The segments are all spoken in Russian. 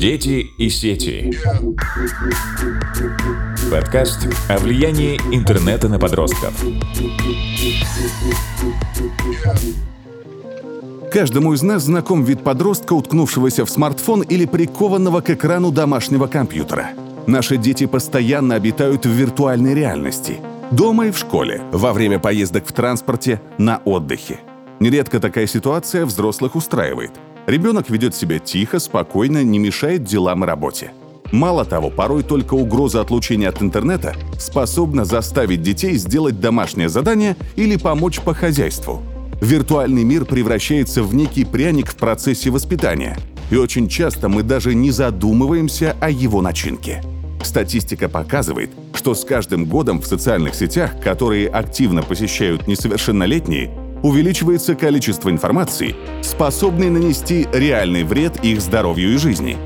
Дети и сети. Подкаст о влиянии интернета на подростков. Каждому из нас знаком вид подростка, уткнувшегося в смартфон или прикованного к экрану домашнего компьютера. Наши дети постоянно обитают в виртуальной реальности. Дома и в школе, во время поездок в транспорте, на отдыхе. Нередко такая ситуация взрослых устраивает. Ребенок ведет себя тихо, спокойно, не мешает делам и работе. Мало того, порой только угроза отлучения от интернета способна заставить детей сделать домашнее задание или помочь по хозяйству. Виртуальный мир превращается в некий пряник в процессе воспитания, и очень часто мы даже не задумываемся о его начинке. Статистика показывает, что с каждым годом в социальных сетях, которые активно посещают несовершеннолетние, увеличивается количество информации, способной нанести реальный вред их здоровью и жизни.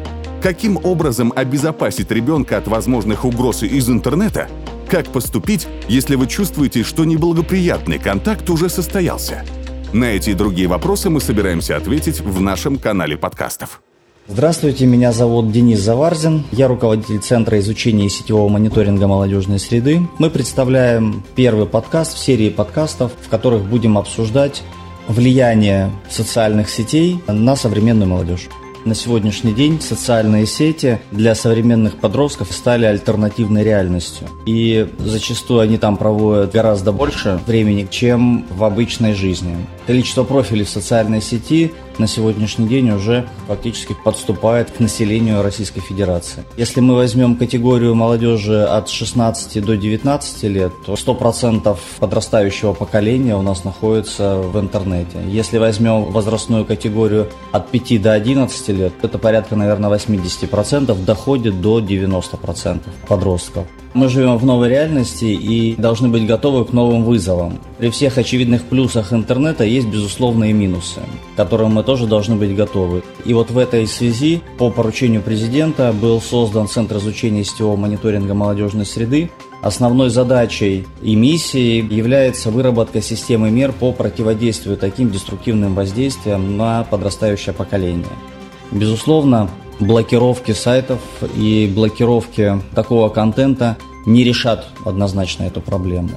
Каким образом обезопасить ребенка от возможных угроз из интернета? Как поступить, если вы чувствуете, что неблагоприятный контакт уже состоялся? На эти и другие вопросы мы собираемся ответить в нашем канале подкастов. Здравствуйте, меня зовут Денис Заварзин. Я руководитель Центра изучения сетевого мониторинга молодежной среды. Мы представляем первый подкаст в серии подкастов, в которых будем обсуждать влияние социальных сетей на современную молодежь. На сегодняшний день социальные сети для современных подростков стали альтернативной реальностью. И зачастую они там проводят гораздо больше времени, чем в обычной жизни. Количество профилей в социальной сети на сегодняшний день уже фактически подступает к населению Российской Федерации. Если мы возьмем категорию молодежи от 16 до 19 лет, то 100% подрастающего поколения у нас находится в интернете. Если возьмем возрастную категорию от 5 до 11 лет, это порядка, наверное, 80% доходит до 90% подростков. Мы живем в новой реальности и должны быть готовы к новым вызовам. При всех очевидных плюсах интернета есть безусловные минусы, к которым мы тоже должны быть готовы. И вот в этой связи по поручению президента был создан Центр изучения сетевого мониторинга молодежной среды, Основной задачей и миссией является выработка системы мер по противодействию таким деструктивным воздействиям на подрастающее поколение. Безусловно, блокировки сайтов и блокировки такого контента не решат однозначно эту проблему.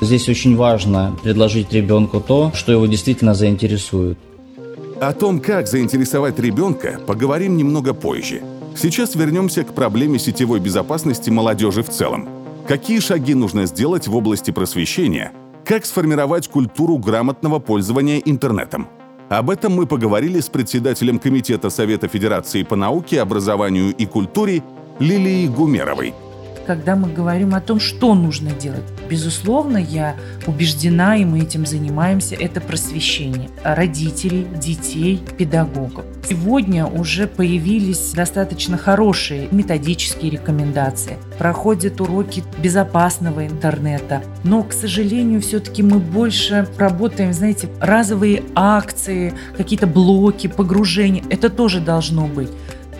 Здесь очень важно предложить ребенку то, что его действительно заинтересует. О том, как заинтересовать ребенка, поговорим немного позже. Сейчас вернемся к проблеме сетевой безопасности молодежи в целом. Какие шаги нужно сделать в области просвещения? Как сформировать культуру грамотного пользования интернетом? Об этом мы поговорили с председателем Комитета Совета Федерации по науке, образованию и культуре Лилией Гумеровой – когда мы говорим о том, что нужно делать. Безусловно, я убеждена, и мы этим занимаемся, это просвещение родителей, детей, педагогов. Сегодня уже появились достаточно хорошие методические рекомендации. Проходят уроки безопасного интернета. Но, к сожалению, все-таки мы больше работаем, знаете, разовые акции, какие-то блоки, погружения. Это тоже должно быть.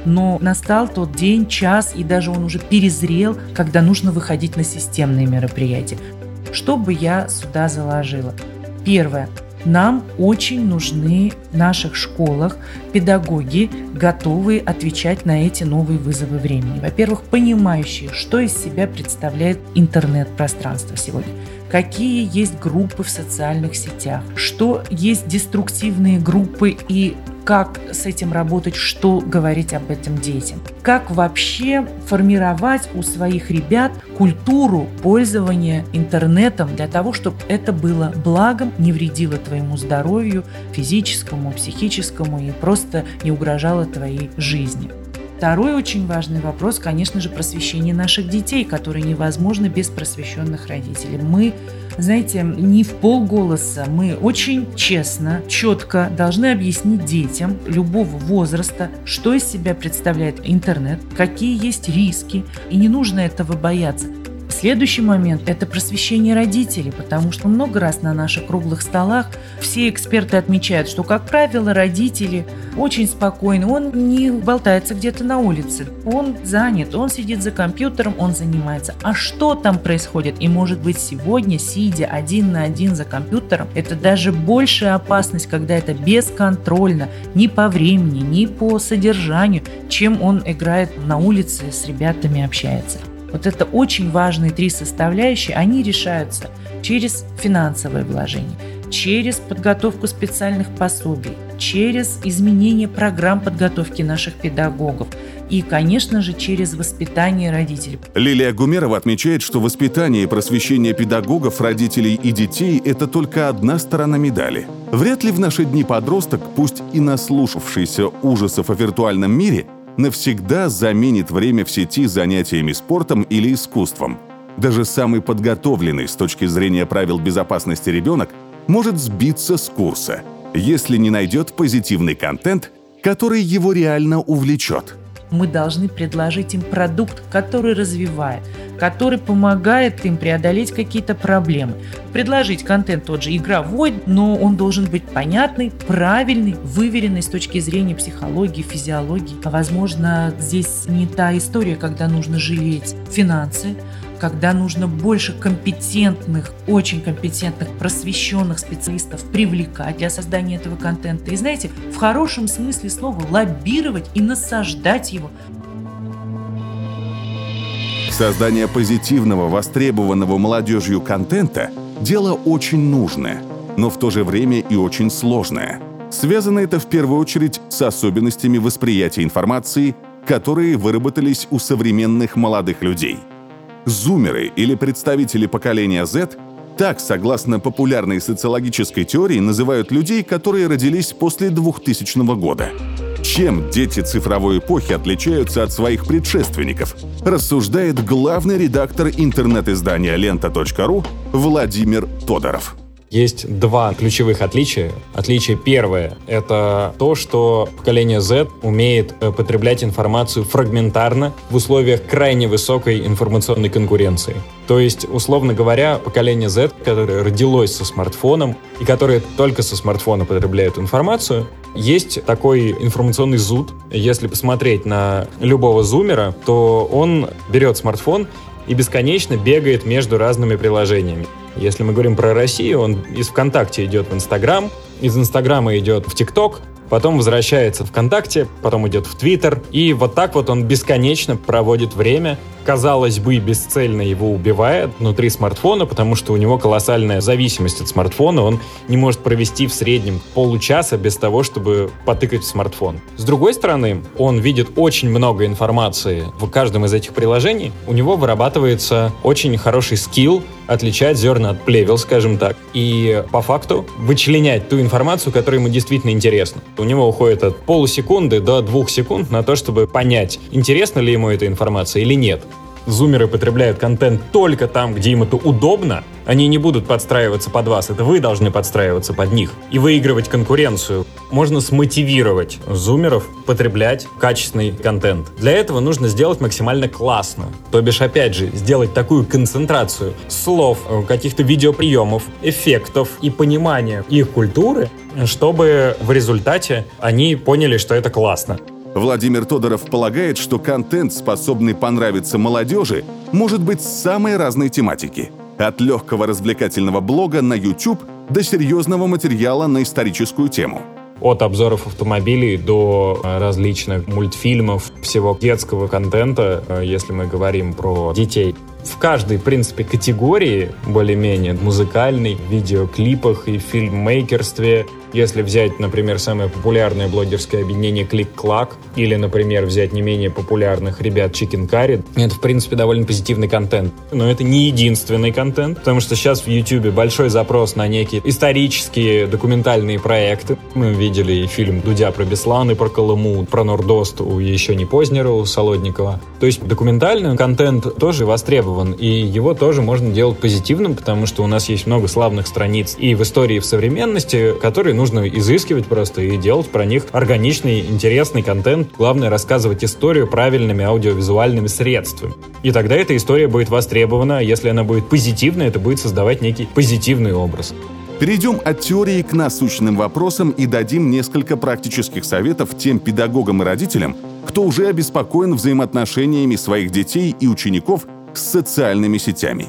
Но настал тот день, час, и даже он уже перезрел, когда нужно выходить на системные мероприятия. Что бы я сюда заложила? Первое. Нам очень нужны в наших школах педагоги, готовые отвечать на эти новые вызовы времени. Во-первых, понимающие, что из себя представляет интернет-пространство сегодня какие есть группы в социальных сетях, что есть деструктивные группы и как с этим работать, что говорить об этом детям. Как вообще формировать у своих ребят культуру пользования интернетом для того, чтобы это было благом, не вредило твоему здоровью, физическому, психическому и просто не угрожало твоей жизни. Второй очень важный вопрос, конечно же, просвещение наших детей, которые невозможно без просвещенных родителей. Мы знаете, не в полголоса. Мы очень честно, четко должны объяснить детям любого возраста, что из себя представляет интернет, какие есть риски, и не нужно этого бояться. Следующий момент – это просвещение родителей, потому что много раз на наших круглых столах все эксперты отмечают, что, как правило, родители очень спокойны. Он не болтается где-то на улице, он занят, он сидит за компьютером, он занимается. А что там происходит? И может быть сегодня, сидя один на один за компьютером, это даже большая опасность, когда это бесконтрольно, ни по времени, ни по содержанию, чем он играет на улице с ребятами, общается. Вот это очень важные три составляющие, они решаются через финансовое вложение, через подготовку специальных пособий, через изменение программ подготовки наших педагогов и, конечно же, через воспитание родителей. Лилия Гумерова отмечает, что воспитание и просвещение педагогов, родителей и детей – это только одна сторона медали. Вряд ли в наши дни подросток, пусть и наслушавшийся ужасов о виртуальном мире – навсегда заменит время в сети занятиями спортом или искусством. Даже самый подготовленный с точки зрения правил безопасности ребенок может сбиться с курса, если не найдет позитивный контент, который его реально увлечет – мы должны предложить им продукт, который развивает, который помогает им преодолеть какие-то проблемы. Предложить контент тот же игровой, но он должен быть понятный, правильный, выверенный с точки зрения психологии, физиологии. Возможно, здесь не та история, когда нужно жалеть финансы, когда нужно больше компетентных, очень компетентных, просвещенных специалистов привлекать для создания этого контента. И знаете, в хорошем смысле слова лоббировать и насаждать его. Создание позитивного, востребованного молодежью контента – дело очень нужное, но в то же время и очень сложное. Связано это в первую очередь с особенностями восприятия информации, которые выработались у современных молодых людей – Зумеры или представители поколения Z так, согласно популярной социологической теории, называют людей, которые родились после 2000 года. Чем дети цифровой эпохи отличаются от своих предшественников, рассуждает главный редактор интернет-издания лента.ру Владимир Тодоров. Есть два ключевых отличия. Отличие первое — это то, что поколение Z умеет э, потреблять информацию фрагментарно в условиях крайне высокой информационной конкуренции. То есть, условно говоря, поколение Z, которое родилось со смартфоном и которое только со смартфона потребляет информацию, есть такой информационный зуд. Если посмотреть на любого зумера, то он берет смартфон и бесконечно бегает между разными приложениями. Если мы говорим про Россию, он из ВКонтакте идет в Инстаграм, из Инстаграма идет в ТикТок, потом возвращается в ВКонтакте, потом идет в Твиттер. И вот так вот он бесконечно проводит время, казалось бы, бесцельно его убивает внутри смартфона, потому что у него колоссальная зависимость от смартфона. Он не может провести в среднем получаса без того, чтобы потыкать в смартфон. С другой стороны, он видит очень много информации в каждом из этих приложений. У него вырабатывается очень хороший скилл отличать зерна от плевел, скажем так, и по факту вычленять ту информацию, которая ему действительно интересна. У него уходит от полусекунды до двух секунд на то, чтобы понять, интересна ли ему эта информация или нет зумеры потребляют контент только там, где им это удобно, они не будут подстраиваться под вас, это вы должны подстраиваться под них и выигрывать конкуренцию. Можно смотивировать зумеров потреблять качественный контент. Для этого нужно сделать максимально классно. То бишь, опять же, сделать такую концентрацию слов, каких-то видеоприемов, эффектов и понимания их культуры, чтобы в результате они поняли, что это классно. Владимир Тодоров полагает, что контент, способный понравиться молодежи, может быть самой разной тематики. От легкого развлекательного блога на YouTube до серьезного материала на историческую тему. От обзоров автомобилей до э, различных мультфильмов, всего детского контента, э, если мы говорим про детей в каждой, в принципе, категории, более-менее музыкальной, видеоклипах и фильммейкерстве, если взять, например, самое популярное блогерское объединение Клик-Клак, или, например, взять не менее популярных ребят Chicken Curry, это, в принципе, довольно позитивный контент. Но это не единственный контент, потому что сейчас в YouTube большой запрос на некие исторические документальные проекты. Мы видели и фильм Дудя про Беслан, и про Колыму, про Нордост у еще не Познера, у Солодникова. То есть документальный контент тоже востребован, и его тоже можно делать позитивным, потому что у нас есть много славных страниц и в истории, и в современности, которые нужно изыскивать просто и делать про них органичный, интересный контент. Главное рассказывать историю правильными аудиовизуальными средствами. И тогда эта история будет востребована, а если она будет позитивной, это будет создавать некий позитивный образ. Перейдем от теории к насущным вопросам и дадим несколько практических советов тем педагогам и родителям, кто уже обеспокоен взаимоотношениями своих детей и учеников с социальными сетями.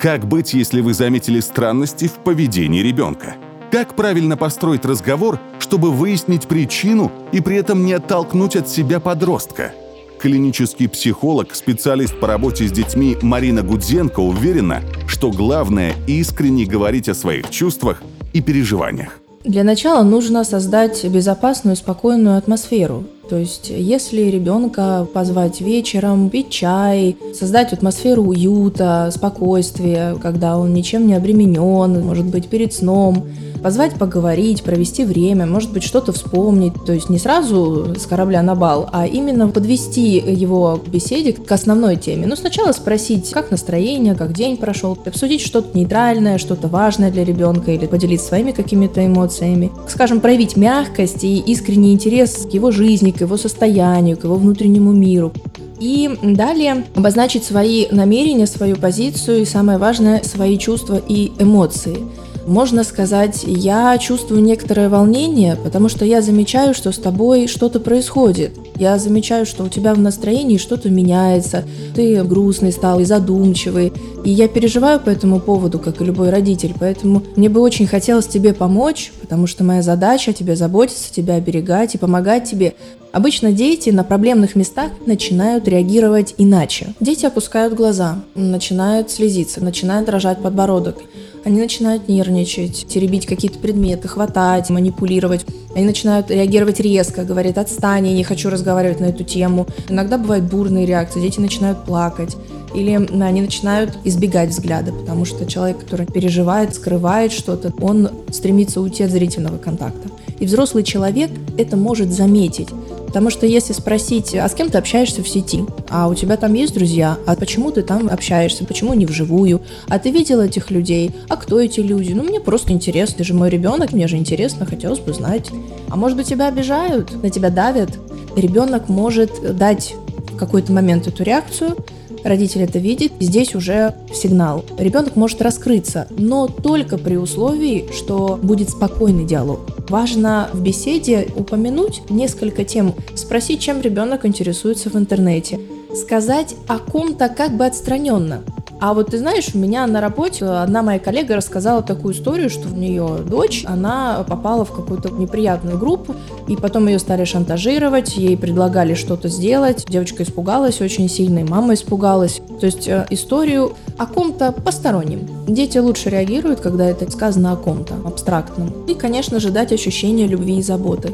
Как быть, если вы заметили странности в поведении ребенка? Как правильно построить разговор, чтобы выяснить причину и при этом не оттолкнуть от себя подростка? Клинический психолог, специалист по работе с детьми Марина Гудзенко уверена, что главное – искренне говорить о своих чувствах и переживаниях. Для начала нужно создать безопасную, спокойную атмосферу. То есть, если ребенка позвать вечером, пить чай, создать атмосферу уюта, спокойствия, когда он ничем не обременен, может быть, перед сном, позвать поговорить, провести время, может быть, что-то вспомнить. То есть не сразу с корабля на бал, а именно подвести его к беседе к основной теме. Ну, сначала спросить, как настроение, как день прошел, обсудить что-то нейтральное, что-то важное для ребенка или поделиться своими какими-то эмоциями. Скажем, проявить мягкость и искренний интерес к его жизни, к его состоянию, к его внутреннему миру. И далее обозначить свои намерения, свою позицию и, самое важное, свои чувства и эмоции – можно сказать, я чувствую некоторое волнение, потому что я замечаю, что с тобой что-то происходит. Я замечаю, что у тебя в настроении что-то меняется, ты грустный стал и задумчивый. И я переживаю по этому поводу, как и любой родитель, поэтому мне бы очень хотелось тебе помочь, потому что моя задача тебе заботиться, тебя оберегать и помогать тебе. Обычно дети на проблемных местах начинают реагировать иначе. Дети опускают глаза, начинают слезиться, начинает дрожать подбородок. Они начинают нервничать, теребить какие-то предметы, хватать, манипулировать. Они начинают реагировать резко, говорят, отстань, я не хочу разговаривать на эту тему. Иногда бывают бурные реакции, дети начинают плакать. Или они начинают избегать взгляда, потому что человек, который переживает, скрывает что-то, он стремится уйти от зрительного контакта. И взрослый человек это может заметить. Потому что если спросить, а с кем ты общаешься в сети, а у тебя там есть друзья, а почему ты там общаешься, почему не вживую, а ты видел этих людей, а кто эти люди, ну мне просто интересно, ты же мой ребенок, мне же интересно, хотелось бы знать. А может быть тебя обижают, на тебя давят? Ребенок может дать в какой-то момент эту реакцию, родитель это видит, здесь уже сигнал. Ребенок может раскрыться, но только при условии, что будет спокойный диалог. Важно в беседе упомянуть несколько тем, спросить, чем ребенок интересуется в интернете, сказать о ком-то как бы отстраненно. А вот ты знаешь, у меня на работе одна моя коллега рассказала такую историю, что у нее дочь, она попала в какую-то неприятную группу, и потом ее стали шантажировать, ей предлагали что-то сделать, девочка испугалась очень сильно, и мама испугалась. То есть э, историю о ком-то постороннем. Дети лучше реагируют, когда это сказано о ком-то абстрактном. И, конечно же, дать ощущение любви и заботы.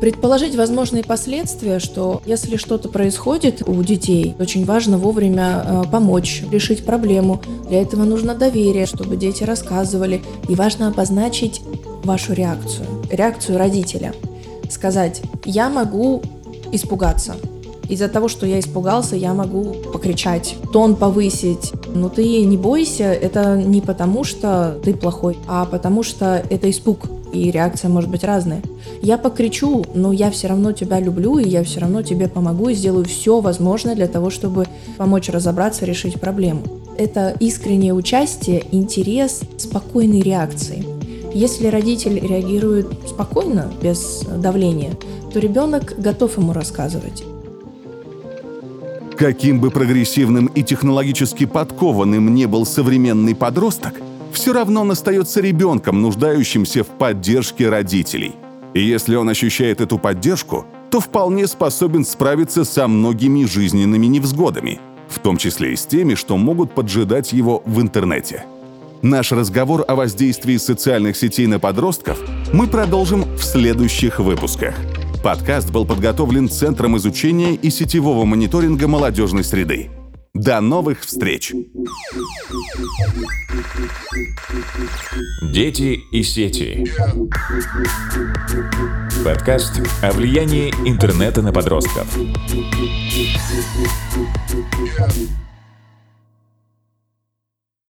Предположить возможные последствия, что если что-то происходит у детей, очень важно вовремя э, помочь, решить проблему. Для этого нужно доверие, чтобы дети рассказывали. И важно обозначить вашу реакцию, реакцию родителя. Сказать, я могу испугаться, из-за того, что я испугался, я могу покричать, тон повысить. Но ты не бойся, это не потому, что ты плохой, а потому что это испуг, и реакция может быть разная. Я покричу, но я все равно тебя люблю, и я все равно тебе помогу и сделаю все возможное для того, чтобы помочь разобраться, решить проблему. Это искреннее участие, интерес, спокойной реакции. Если родитель реагирует спокойно, без давления, то ребенок готов ему рассказывать. Каким бы прогрессивным и технологически подкованным не был современный подросток, все равно он остается ребенком, нуждающимся в поддержке родителей. И если он ощущает эту поддержку, то вполне способен справиться со многими жизненными невзгодами, в том числе и с теми, что могут поджидать его в интернете. Наш разговор о воздействии социальных сетей на подростков мы продолжим в следующих выпусках – Подкаст был подготовлен Центром изучения и сетевого мониторинга молодежной среды. До новых встреч! Дети и сети. Подкаст о влиянии интернета на подростков.